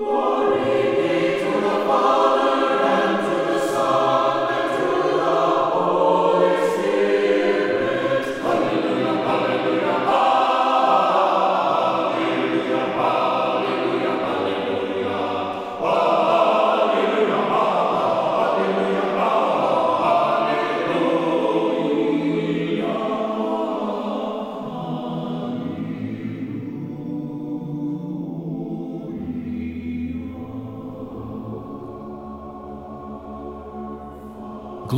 Lord.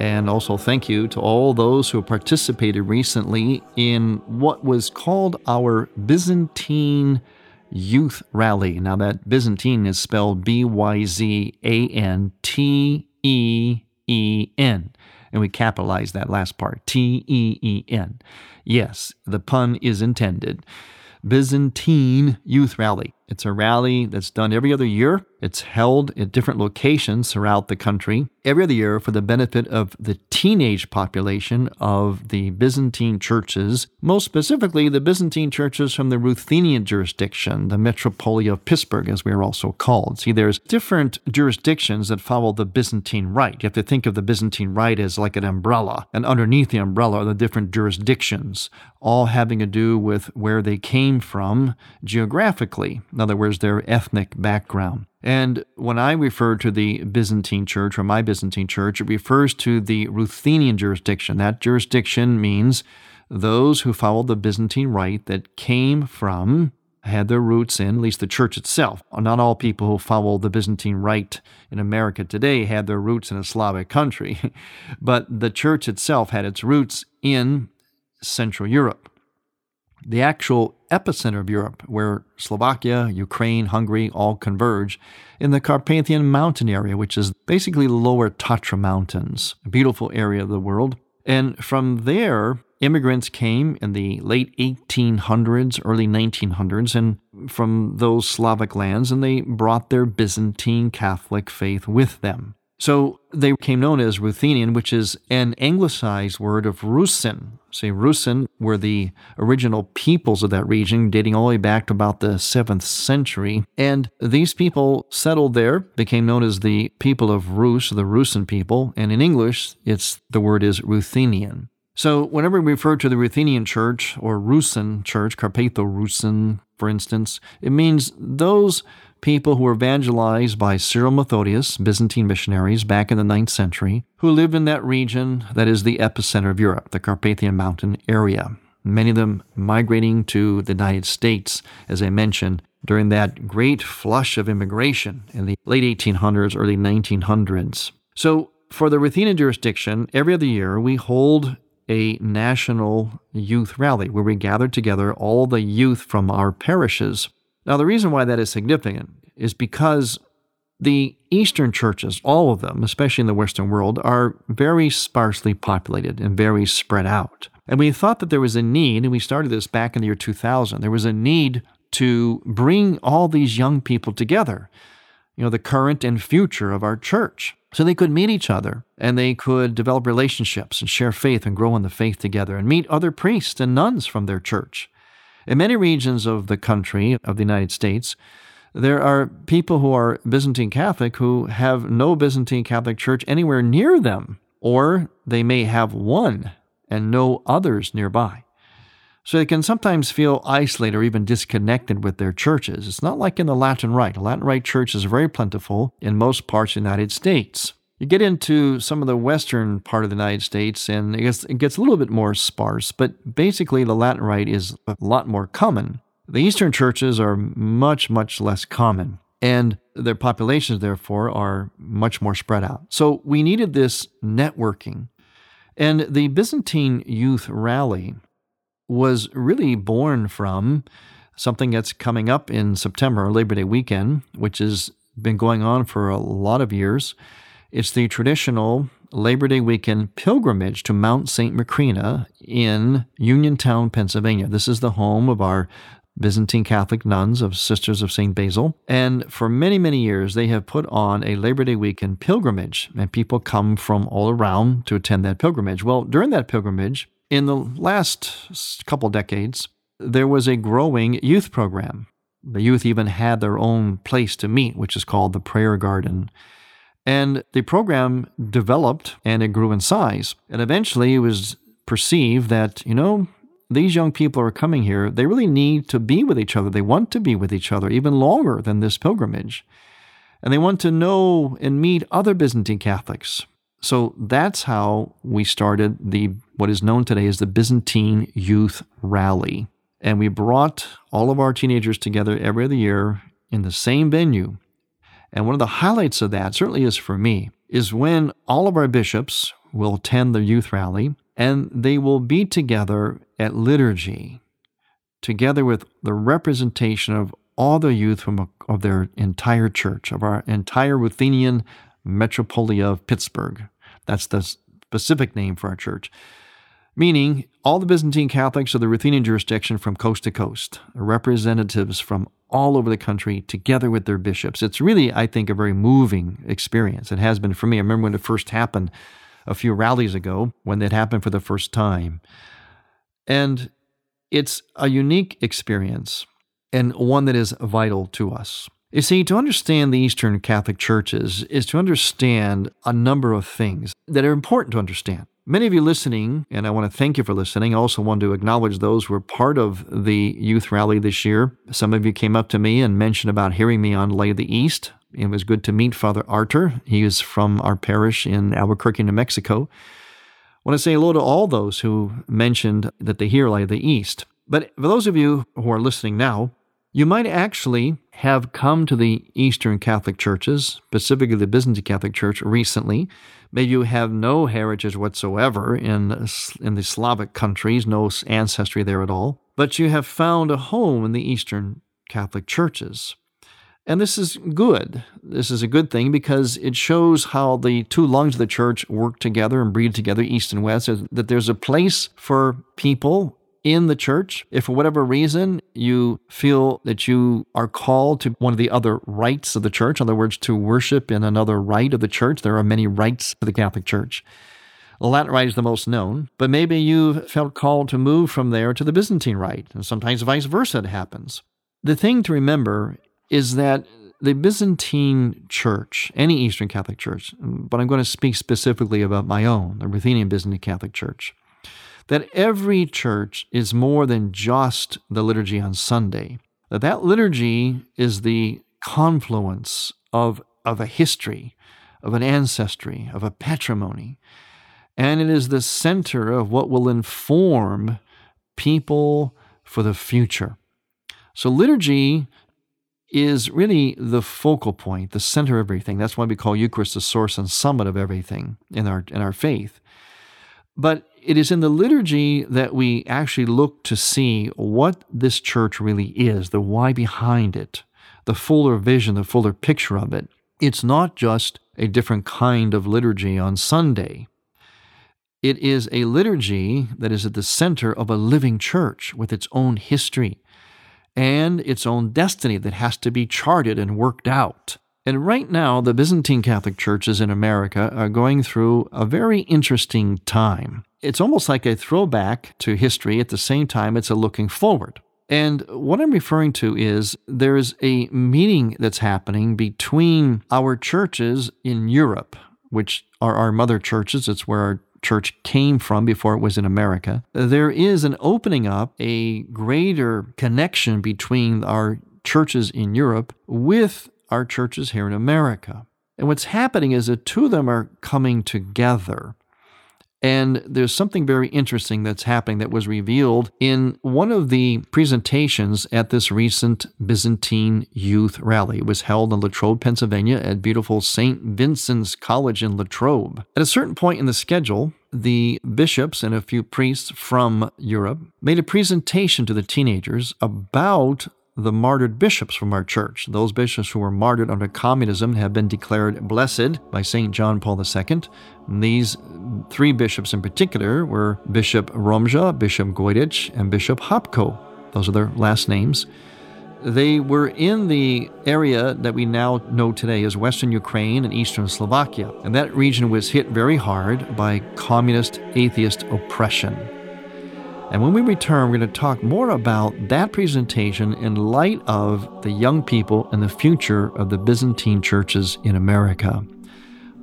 and also thank you to all those who participated recently in what was called our ByzanTEEN Youth Rally. Now, that ByzanTEEN is spelled B Y Z A N T E E N. And we capitalize that last part T E E N. Yes, the pun is intended. ByzanTEEN Youth Rally. It's a rally that's done every other year. It's held at different locations throughout the country every other year for the benefit of the teenage population of the Byzantine churches, most specifically the Byzantine churches from the Ruthenian jurisdiction, the Metropolia of Pittsburgh, as we are also called. See, there's different jurisdictions that follow the Byzantine Rite. You have to think of the Byzantine Rite as like an umbrella, and underneath the umbrella are the different jurisdictions, all having to do with where they came from geographically other words, their ethnic background. And when I refer to the Byzantine church or my Byzantine church, it refers to the Ruthenian jurisdiction. That jurisdiction means those who followed the Byzantine rite that came from, had their roots in, at least the church itself. Not all people who follow the Byzantine rite in America today had their roots in a Slavic country, but the church itself had its roots in Central Europe the actual epicenter of Europe, where Slovakia, Ukraine, Hungary all converge, in the Carpathian Mountain area, which is basically the lower Tatra Mountains, a beautiful area of the world. And from there, immigrants came in the late 1800s, early 1900s, and from those Slavic lands, and they brought their Byzantine Catholic faith with them. So they became known as Ruthenian, which is an anglicized word of Rusin. See, Rusin were the original peoples of that region, dating all the way back to about the 7th century. And these people settled there, became known as the people of Rus, the Rusin people. And in English, it's the word is Ruthenian. So whenever we refer to the Ruthenian church or Rusin church, Carpatho Rusin, for instance, it means those people who were evangelized by Cyril Methodius, Byzantine missionaries back in the 9th century, who lived in that region that is the epicenter of Europe, the Carpathian Mountain area. Many of them migrating to the United States, as I mentioned, during that great flush of immigration in the late 1800s, early 1900s. So, for the Ruthenian jurisdiction, every other year we hold a national youth rally where we gather together all the youth from our parishes now, the reason why that is significant is because the Eastern churches, all of them, especially in the Western world, are very sparsely populated and very spread out. And we thought that there was a need, and we started this back in the year 2000, there was a need to bring all these young people together, you know, the current and future of our church, so they could meet each other and they could develop relationships and share faith and grow in the faith together and meet other priests and nuns from their church in many regions of the country, of the United States, there are people who are Byzantine Catholic who have no Byzantine Catholic church anywhere near them, or they may have one and no others nearby. So they can sometimes feel isolated or even disconnected with their churches. It's not like in the Latin Rite. The Latin Rite church is very plentiful in most parts of the United States. You get into some of the western part of the United States, and it gets, it gets a little bit more sparse, but basically the Latin Rite is a lot more common. The Eastern churches are much, much less common, and their populations, therefore, are much more spread out. So we needed this networking. And the ByzanTEEN Youth Rally was really born from something that's coming up in September, Labor Day weekend, which has been going on for a lot of years. It's the traditional Labor Day weekend pilgrimage to Mount St. Macrina in Uniontown, Pennsylvania. This is the home of our Byzantine Catholic nuns of Sisters of St. Basil. And for many, many years, they have put on a Labor Day weekend pilgrimage, and people come from all around to attend that pilgrimage. Well, during that pilgrimage, in the last couple decades, there was a growing youth program. The youth even had their own place to meet, which is called the Prayer Garden. And the program developed and it grew in size. And eventually it was perceived that, you know, these young people are coming here. They really need to be with each other. They want to be with each other even longer than this pilgrimage. And they want to know and meet other Byzantine Catholics. So that's how we started the what is known today as the ByzanTEEN Youth Rally. And we brought all of our teenagers together every other year in the same venue and one of the highlights of that, certainly is for me, is when all of our bishops will attend the youth rally and they will be together at liturgy, together with the representation of all the youth from of their entire church, of our entire Ruthenian metropolia of Pittsburgh. That's the specific name for our church. Meaning, all the Byzantine Catholics of the Ruthenian jurisdiction from coast to coast, representatives from all over the country together with their bishops. It's really, I think, a very moving experience. It has been for me. I remember when it first happened a few rallies ago, when it happened for the first time. And it's a unique experience and one that is vital to us. You see, to understand the Eastern Catholic churches is to understand a number of things that are important to understand. Many of you listening, and I want to thank you for listening. I also want to acknowledge those who were part of the youth rally this year. Some of you came up to me and mentioned about hearing me on of the East. It was good to meet Father Arter. He is from our parish in Albuquerque, New Mexico. I want to say hello to all those who mentioned that they hear of the East. But for those of you who are listening now, you might actually have come to the Eastern Catholic churches, specifically the Byzantine Catholic Church, recently. Maybe you have no heritage whatsoever in, in the Slavic countries, no ancestry there at all, but you have found a home in the Eastern Catholic churches. And this is good. This is a good thing because it shows how the two lungs of the church work together and breathe together, east and west, that there's a place for people in the church, if for whatever reason you feel that you are called to one of the other rites of the church, in other words, to worship in another rite of the church, there are many rites of the Catholic Church. The Latin Rite is the most known, but maybe you've felt called to move from there to the Byzantine Rite, and sometimes vice versa it happens. The thing to remember is that the Byzantine Church, any Eastern Catholic Church, but I'm going to speak specifically about my own, the Ruthenian Byzantine Catholic Church, that every church is more than just the liturgy on Sunday. That that liturgy is the confluence of, of a history, of an ancestry, of a patrimony. And it is the center of what will inform people for the future. So liturgy is really the focal point, the center of everything. That's why we call Eucharist the source and summit of everything in our in our faith. But it is in the liturgy that we actually look to see what this church really is, the why behind it, the fuller vision, the fuller picture of it. It's not just a different kind of liturgy on Sunday. It is a liturgy that is at the center of a living church with its own history and its own destiny that has to be charted and worked out. And right now, the Byzantine Catholic churches in America are going through a very interesting time. It's almost like a throwback to history. At the same time, it's a looking forward. And what I'm referring to is there's a meeting that's happening between our churches in Europe, which are our mother churches. It's where our church came from before it was in America, there is an opening up, a greater connection between our churches in Europe with our churches here in America. And what's happening is that two of them are coming together. And there's something very interesting that's happening that was revealed in one of the presentations at this recent ByzanTEEN Youth Rally. It was held in Latrobe, Pennsylvania at beautiful St. Vincent's College in Latrobe. At a certain point in the schedule, the bishops and a few priests from Europe made a presentation to the teenagers about the martyred bishops from our church. Those bishops who were martyred under communism have been declared blessed by St. John Paul II. And these three bishops in particular were Bishop Romzha, Bishop Gojdich, and Bishop Hopko. Those are their last names. They were in the area that we now know today as Western Ukraine and Eastern Slovakia, and that region was hit very hard by communist atheist oppression. And when we return, we're going to talk more about that presentation in light of the young people and the future of the Byzantine churches in America.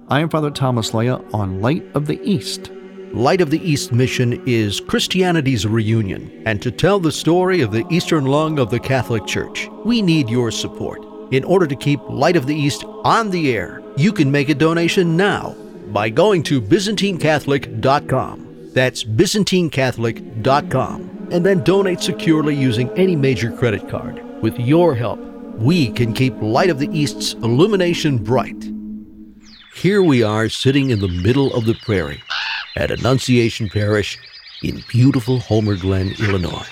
I am Father Thomas Loya on Light of the East. Light of the East mission is Christianity's reunion, and to tell the story of the Eastern lung of the Catholic Church, we need your support. In order to keep Light of the East on the air, you can make a donation now by going to ByzantineCatholic.com. That's ByzantineCatholic.com. And then donate securely using any major credit card. With your help, we can keep Light of the East's illumination bright. Here we are sitting in the middle of the prairie at Annunciation Parish in beautiful Homer Glen, Illinois.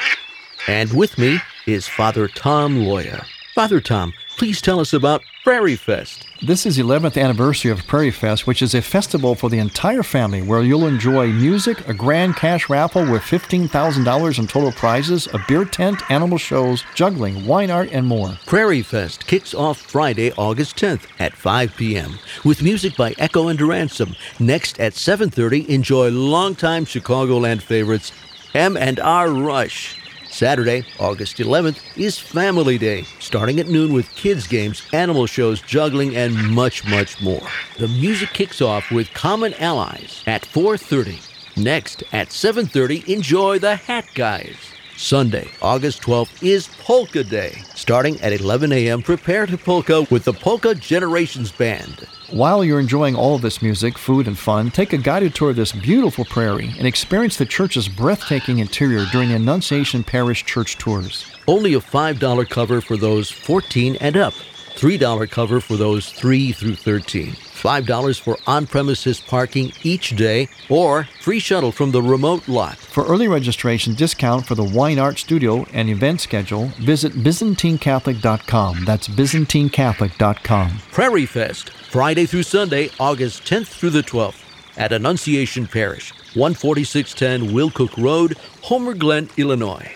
And with me is Father Tom Loya. Father Tom, please tell us about Prairie Fest. This is the 11th anniversary of Prairie Fest, which is a festival for the entire family where you'll enjoy music, a grand cash raffle with $15,000 in total prizes, a beer tent, animal shows, juggling, wine art, and more. Prairie Fest kicks off Friday, August 10th at 5 p.m. with music by Echo and Ransom. Next at 7:30, enjoy longtime Chicagoland favorites M&R Rush. Saturday, August 11th, is Family Day, starting at noon with kids' games, animal shows, juggling, and much, much more. The music kicks off with Common Allies at 4:30. Next, at 7:30, enjoy the Hat Guys. Sunday, August 12th, is Polka Day. Starting at 11 a.m., prepare to polka with the Polka Generations Band. While you're enjoying all of this music, food, and fun, take a guided tour of this beautiful prairie and experience the church's breathtaking interior during Annunciation Parish Church tours. Only a $5 cover for those 14 and up, $3 cover for those 3 through 13. $5 for on premises parking each day, or free shuttle from the remote lot. For early registration discount for the Wine Art Studio and event schedule, visit ByzantineCatholic.com. That's ByzantineCatholic.com. Prairie Fest, Friday through Sunday, August 10th through the 12th, at Annunciation Parish, 14610 Willcook Road, Homer Glen, Illinois.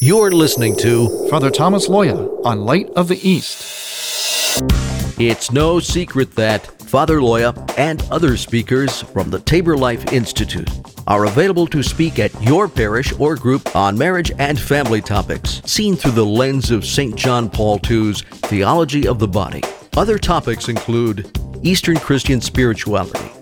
You're listening to Father Thomas Loya on Light of the East. It's no secret that Father Loya and other speakers from the Tabor Life Institute are available to speak at your parish or group on marriage and family topics, seen through the lens of St. John Paul II's Theology of the Body. Other topics include Eastern Christian spirituality,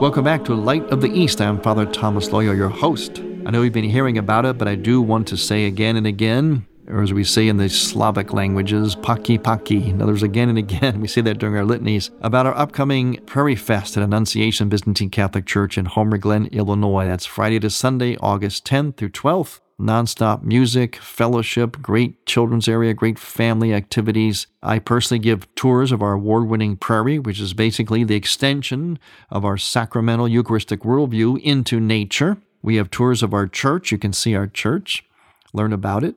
Welcome back to Light of the East. I'm Father Thomas Loya, your host. I know you've been hearing about it, but I do want to say again and again, or as we say in the Slavic languages, paki paki. In other words, again and again, we say that during our litanies, about our upcoming Prairie Fest at Annunciation Byzantine Catholic Church in Homer Glen, Illinois. That's Friday to Sunday, August 10th through 12th nonstop music, fellowship, great children's area, great family activities. I personally give tours of our award winning prairie, which is basically the extension of our sacramental Eucharistic worldview into nature. We have tours of our church. You can see our church, learn about it.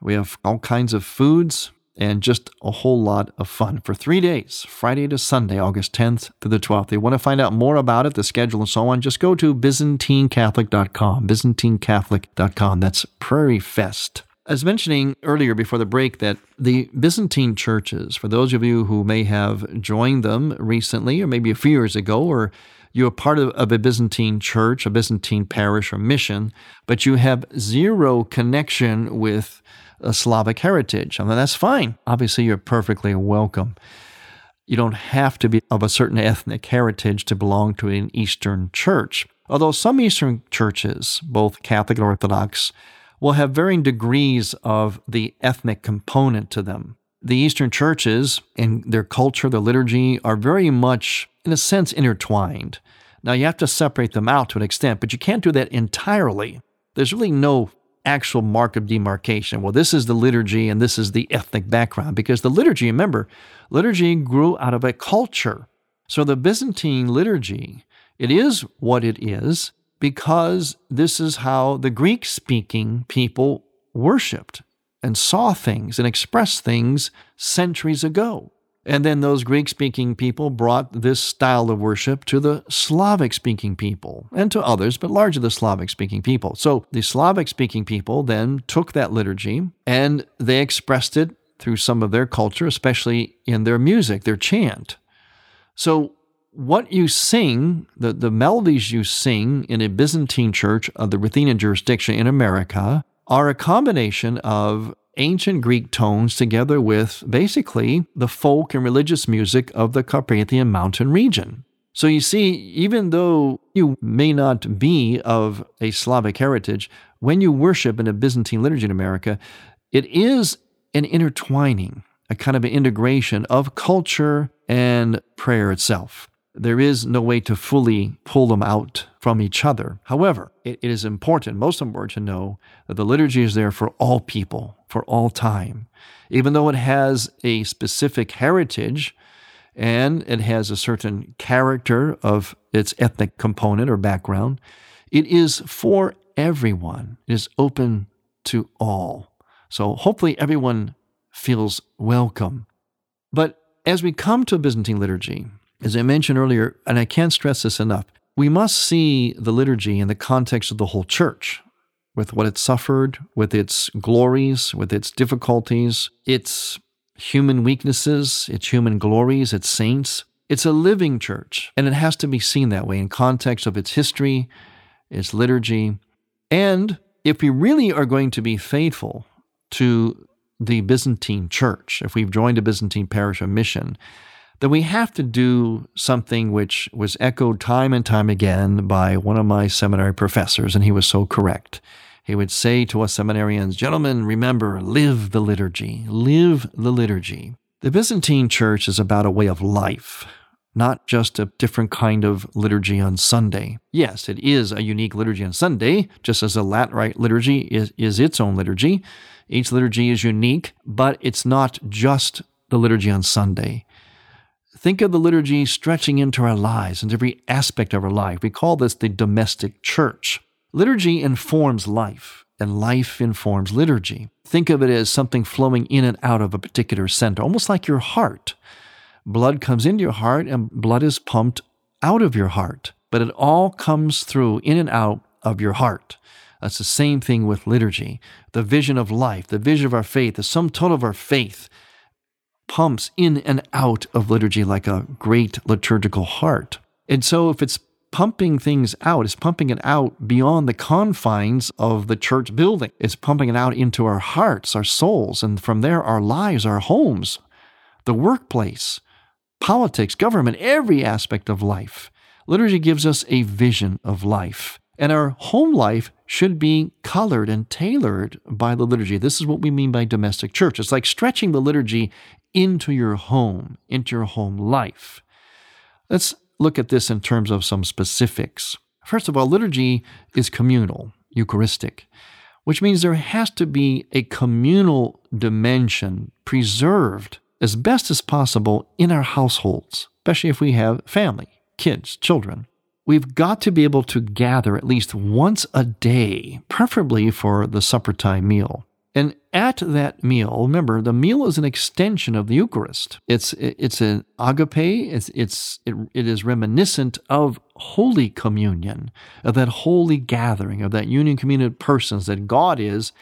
We have all kinds of foods and just a whole lot of fun for three days, Friday to Sunday, August 10th to the 12th. If you want to find out more about it, the schedule and so on, just go to ByzantineCatholic.com, ByzantineCatholic.com. That's Prairie Fest. I was mentioning earlier before the break that the Byzantine churches, for those of you who may have joined them recently or maybe a few years ago, or you're part of, of, a Byzantine church, a Byzantine parish or mission, but you have zero connection with a Slavic heritage. I mean, that's fine. Obviously, you're perfectly welcome. You don't have to be of a certain ethnic heritage to belong to an Eastern church. Although some Eastern churches, both Catholic and Orthodox, will have varying degrees of the ethnic component to them. The Eastern churches and their culture, their liturgy, are very much, in a sense, intertwined. Now, you have to separate them out to an extent, but you can't do that entirely. There's really no actual mark of demarcation. Well, this is the liturgy and this is the ethnic background because the liturgy, remember, liturgy grew out of a culture. So the Byzantine liturgy, it is what it is because this is how the Greek speaking people worshiped and saw things and expressed things centuries ago. And then those Greek speaking people brought this style of worship to the Slavic speaking people and to others, but largely the Slavic speaking people. So the Slavic speaking people then took that liturgy and they expressed it through some of their culture, especially in their music, their chant. So what you sing, the, the melodies you sing in a Byzantine church of the Ruthenian jurisdiction in America, are a combination of ancient Greek tones together with basically the folk and religious music of the Carpathian mountain region. So you see, even though you may not be of a Slavic heritage, when you worship in a Byzantine liturgy in America, it is an intertwining, a kind of an integration of culture and prayer itself. There is no way to fully pull them out from each other. However, it is important, most important to know that the liturgy is there for all people, for all time. Even though it has a specific heritage and it has a certain character of its ethnic component or background, it is for everyone. It is open to all. So hopefully everyone feels welcome. But as we come to Byzantine liturgy, as I mentioned earlier, and I can't stress this enough, we must see the liturgy in the context of the whole church, with what it suffered, with its glories, with its difficulties, its human weaknesses, its human glories, its saints. It's a living church, and it has to be seen that way in context of its history, its liturgy. And if we really are going to be faithful to the Byzantine church, if we've joined a Byzantine parish or mission, then we have to do something which was echoed time and time again by one of my seminary professors, and he was so correct. He would say to us seminarians, Gentlemen, remember, live the liturgy, live the liturgy. The Byzantine church is about a way of life, not just a different kind of liturgy on Sunday. Yes, it is a unique liturgy on Sunday, just as the Latin Rite liturgy is, is its own liturgy. Each liturgy is unique, but it's not just the liturgy on Sunday. Think of the liturgy stretching into our lives and every aspect of our life. We call this the domestic church. Liturgy informs life, and life informs liturgy. Think of it as something flowing in and out of a particular center, almost like your heart. Blood comes into your heart, and blood is pumped out of your heart, but it all comes through in and out of your heart. That's the same thing with liturgy. The vision of life, the vision of our faith, the sum total of our faith pumps in and out of liturgy like a great liturgical heart. And so if it's pumping things out, it's pumping it out beyond the confines of the church building. It's pumping it out into our hearts, our souls, and from there, our lives, our homes, the workplace, politics, government, every aspect of life. Liturgy gives us a vision of life. And our home life should be colored and tailored by the liturgy. This is what we mean by domestic church. It's like stretching the liturgy into your home, into your home life. Let's look at this in terms of some specifics. First of all, liturgy is communal, Eucharistic, which means there has to be a communal dimension preserved as best as possible in our households, especially if we have family, kids, children. we've got to be able to gather at least once a day, preferably for the supper time meal. At that meal, remember, the meal is an extension of the Eucharist. It's it's an agape. It's it's it, it is reminiscent of Holy Communion, of that holy gathering, of that union communion of persons that God is,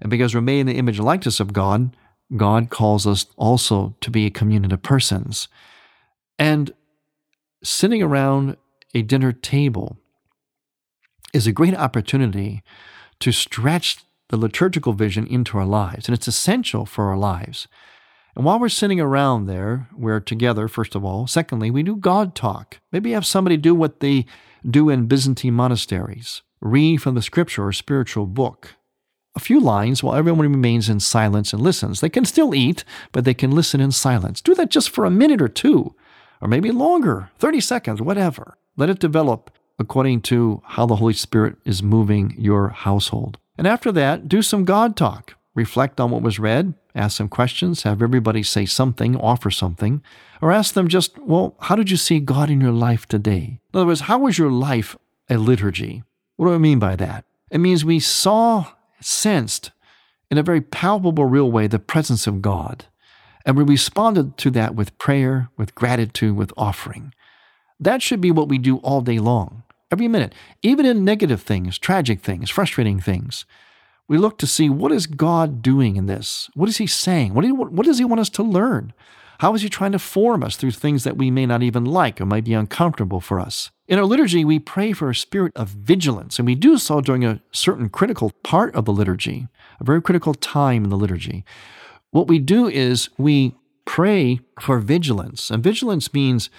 and because we're made in the image and likeness of God, God calls us also to be a communion of persons. And sitting around a dinner table is a great opportunity to stretch the liturgical vision into our lives, and it's essential for our lives. And while we're sitting around there, we're together, first of all. Secondly, we do God talk. Maybe have somebody do what they do in Byzantine monasteries read from the scripture or spiritual book. A few lines while everyone remains in silence and listens. They can still eat, but they can listen in silence. Do that just for a minute or two, or maybe longer 30 seconds, whatever. Let it develop according to how the Holy Spirit is moving your household. And after that, do some God talk. Reflect on what was read, ask some questions, have everybody say something, offer something, or ask them just, well, how did you see God in your life today? In other words, how was your life a liturgy? What do I mean by that? It means we saw, sensed in a very palpable, real way the presence of God. And we responded to that with prayer, with gratitude, with offering. That should be what we do all day long, every minute, even in negative things, tragic things, frustrating things. We look to see what is God doing in this? What is He saying? What, you, what does He want us to learn? How is He trying to form us through things that we may not even like or might be uncomfortable for us? In our liturgy, we pray for a spirit of vigilance, and we do so during a certain critical part of the liturgy, a very critical time in the liturgy. What we do is we pray for vigilance, and vigilance means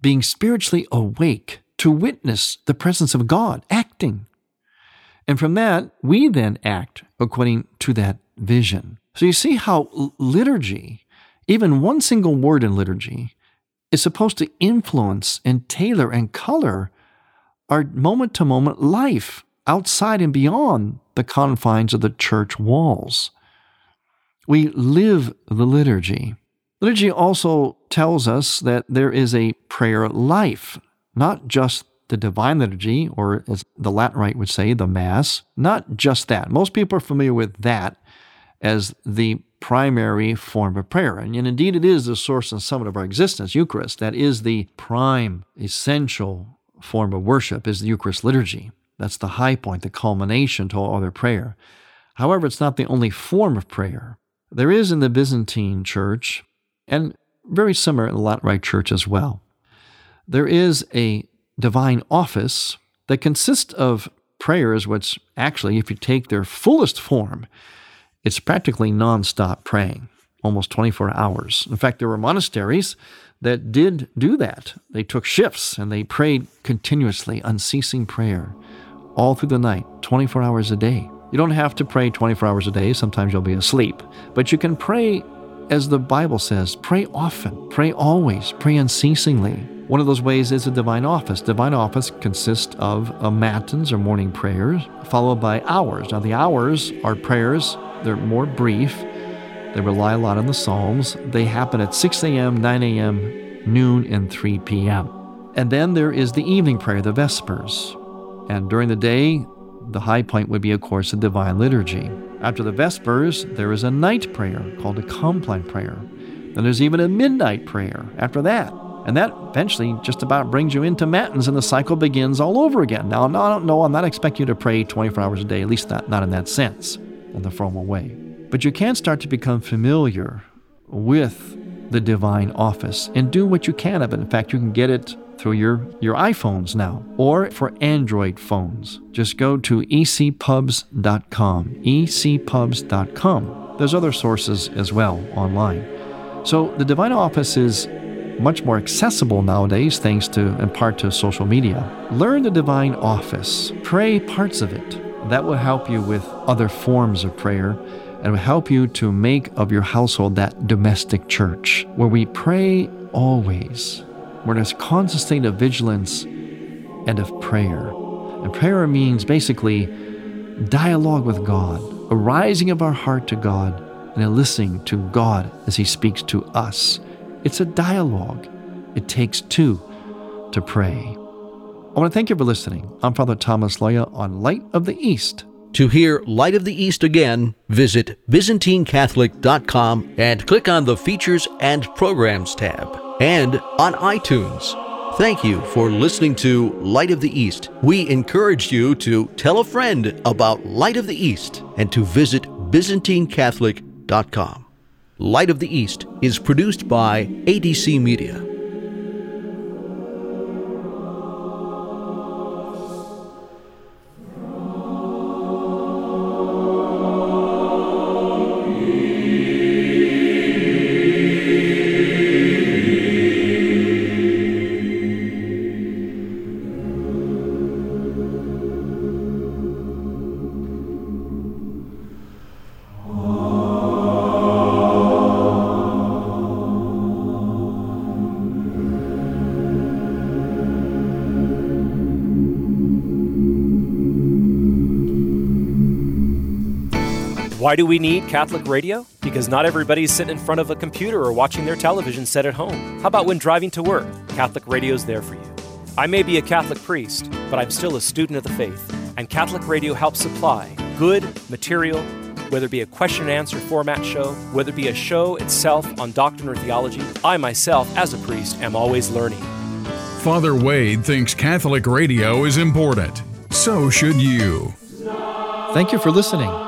being spiritually awake to witness the presence of God acting. And from that, we then act according to that vision. So you see how liturgy, even one single word in liturgy, is supposed to influence and tailor and color our moment to moment life outside and beyond the confines of the church walls. We live the liturgy. Liturgy also tells us that there is a prayer life, not just the divine liturgy, or as the Latin rite would say, the Mass, not just that. Most people are familiar with that as the primary form of prayer. And, indeed, it is the source and summit of our existence, Eucharist. That is the prime, essential form of worship, is the Eucharist liturgy. That's the high point, the culmination to all other prayer. However, it's not the only form of prayer. There is in the Byzantine church and very similar in the Latin Rite Church as well. There is a divine office that consists of prayers, which actually, if you take their fullest form, it's practically nonstop praying, almost 24 hours. In fact, there were monasteries that did do that. They took shifts and they prayed continuously, unceasing prayer, all through the night, 24 hours a day. You don't have to pray 24 hours a day. Sometimes you'll be asleep. But you can pray as the Bible says, pray often, pray always, pray unceasingly. One of those ways is a divine office. Divine office consists of a matins or morning prayers, followed by hours. Now, the hours are prayers, they're more brief. They rely a lot on the Psalms. They happen at 6 a.m., 9 a.m., noon, and 3 p.m. And then there is the evening prayer, the Vespers. And during the day, the high point would be, of course, the Divine Liturgy. After the Vespers, there is a night prayer called a Compline prayer. Then there's even a midnight prayer after that. And that eventually just about brings you into Matins and the cycle begins all over again. Now, I don't know, I'm not expecting you to pray 24 hours a day, at least not, not in that sense, in the formal way. But you can start to become familiar with the divine office and do what you can of it. In fact, you can get it through your, your iPhones now or for Android phones. Just go to ecpubs.com, ecpubs.com. There's other sources as well online. So the Divine Office is much more accessible nowadays thanks to in part to social media. Learn the Divine Office. Pray parts of it. That will help you with other forms of prayer and will help you to make of your household that domestic church where we pray always where there's constant state of vigilance and of prayer. And prayer means basically dialogue with God, a rising of our heart to God, and a listening to God as He speaks to us. It's a dialogue. It takes two to pray. I want to thank you for listening. I'm Father Thomas Loya on Light of the East. To hear Light of the East again, visit ByzantineCatholic.com and click on the Features and Programs tab, and on iTunes. Thank you for listening to Light of the East. We encourage you to tell a friend about Light of the East and to visit ByzantineCatholic.com. Light of the East is produced by ADC Media. Why do we need Catholic radio? Because not everybody's sitting in front of a computer or watching their television set at home. How about when driving to work? Catholic radio's there for you. I may be a Catholic priest, but I'm still a student of the faith, and Catholic radio helps supply good material, whether it be a question and answer format show, whether it be a show itself on doctrine or theology. I myself, as a priest, am always learning. Father Wade thinks Catholic radio is important. So should you. Thank you for listening.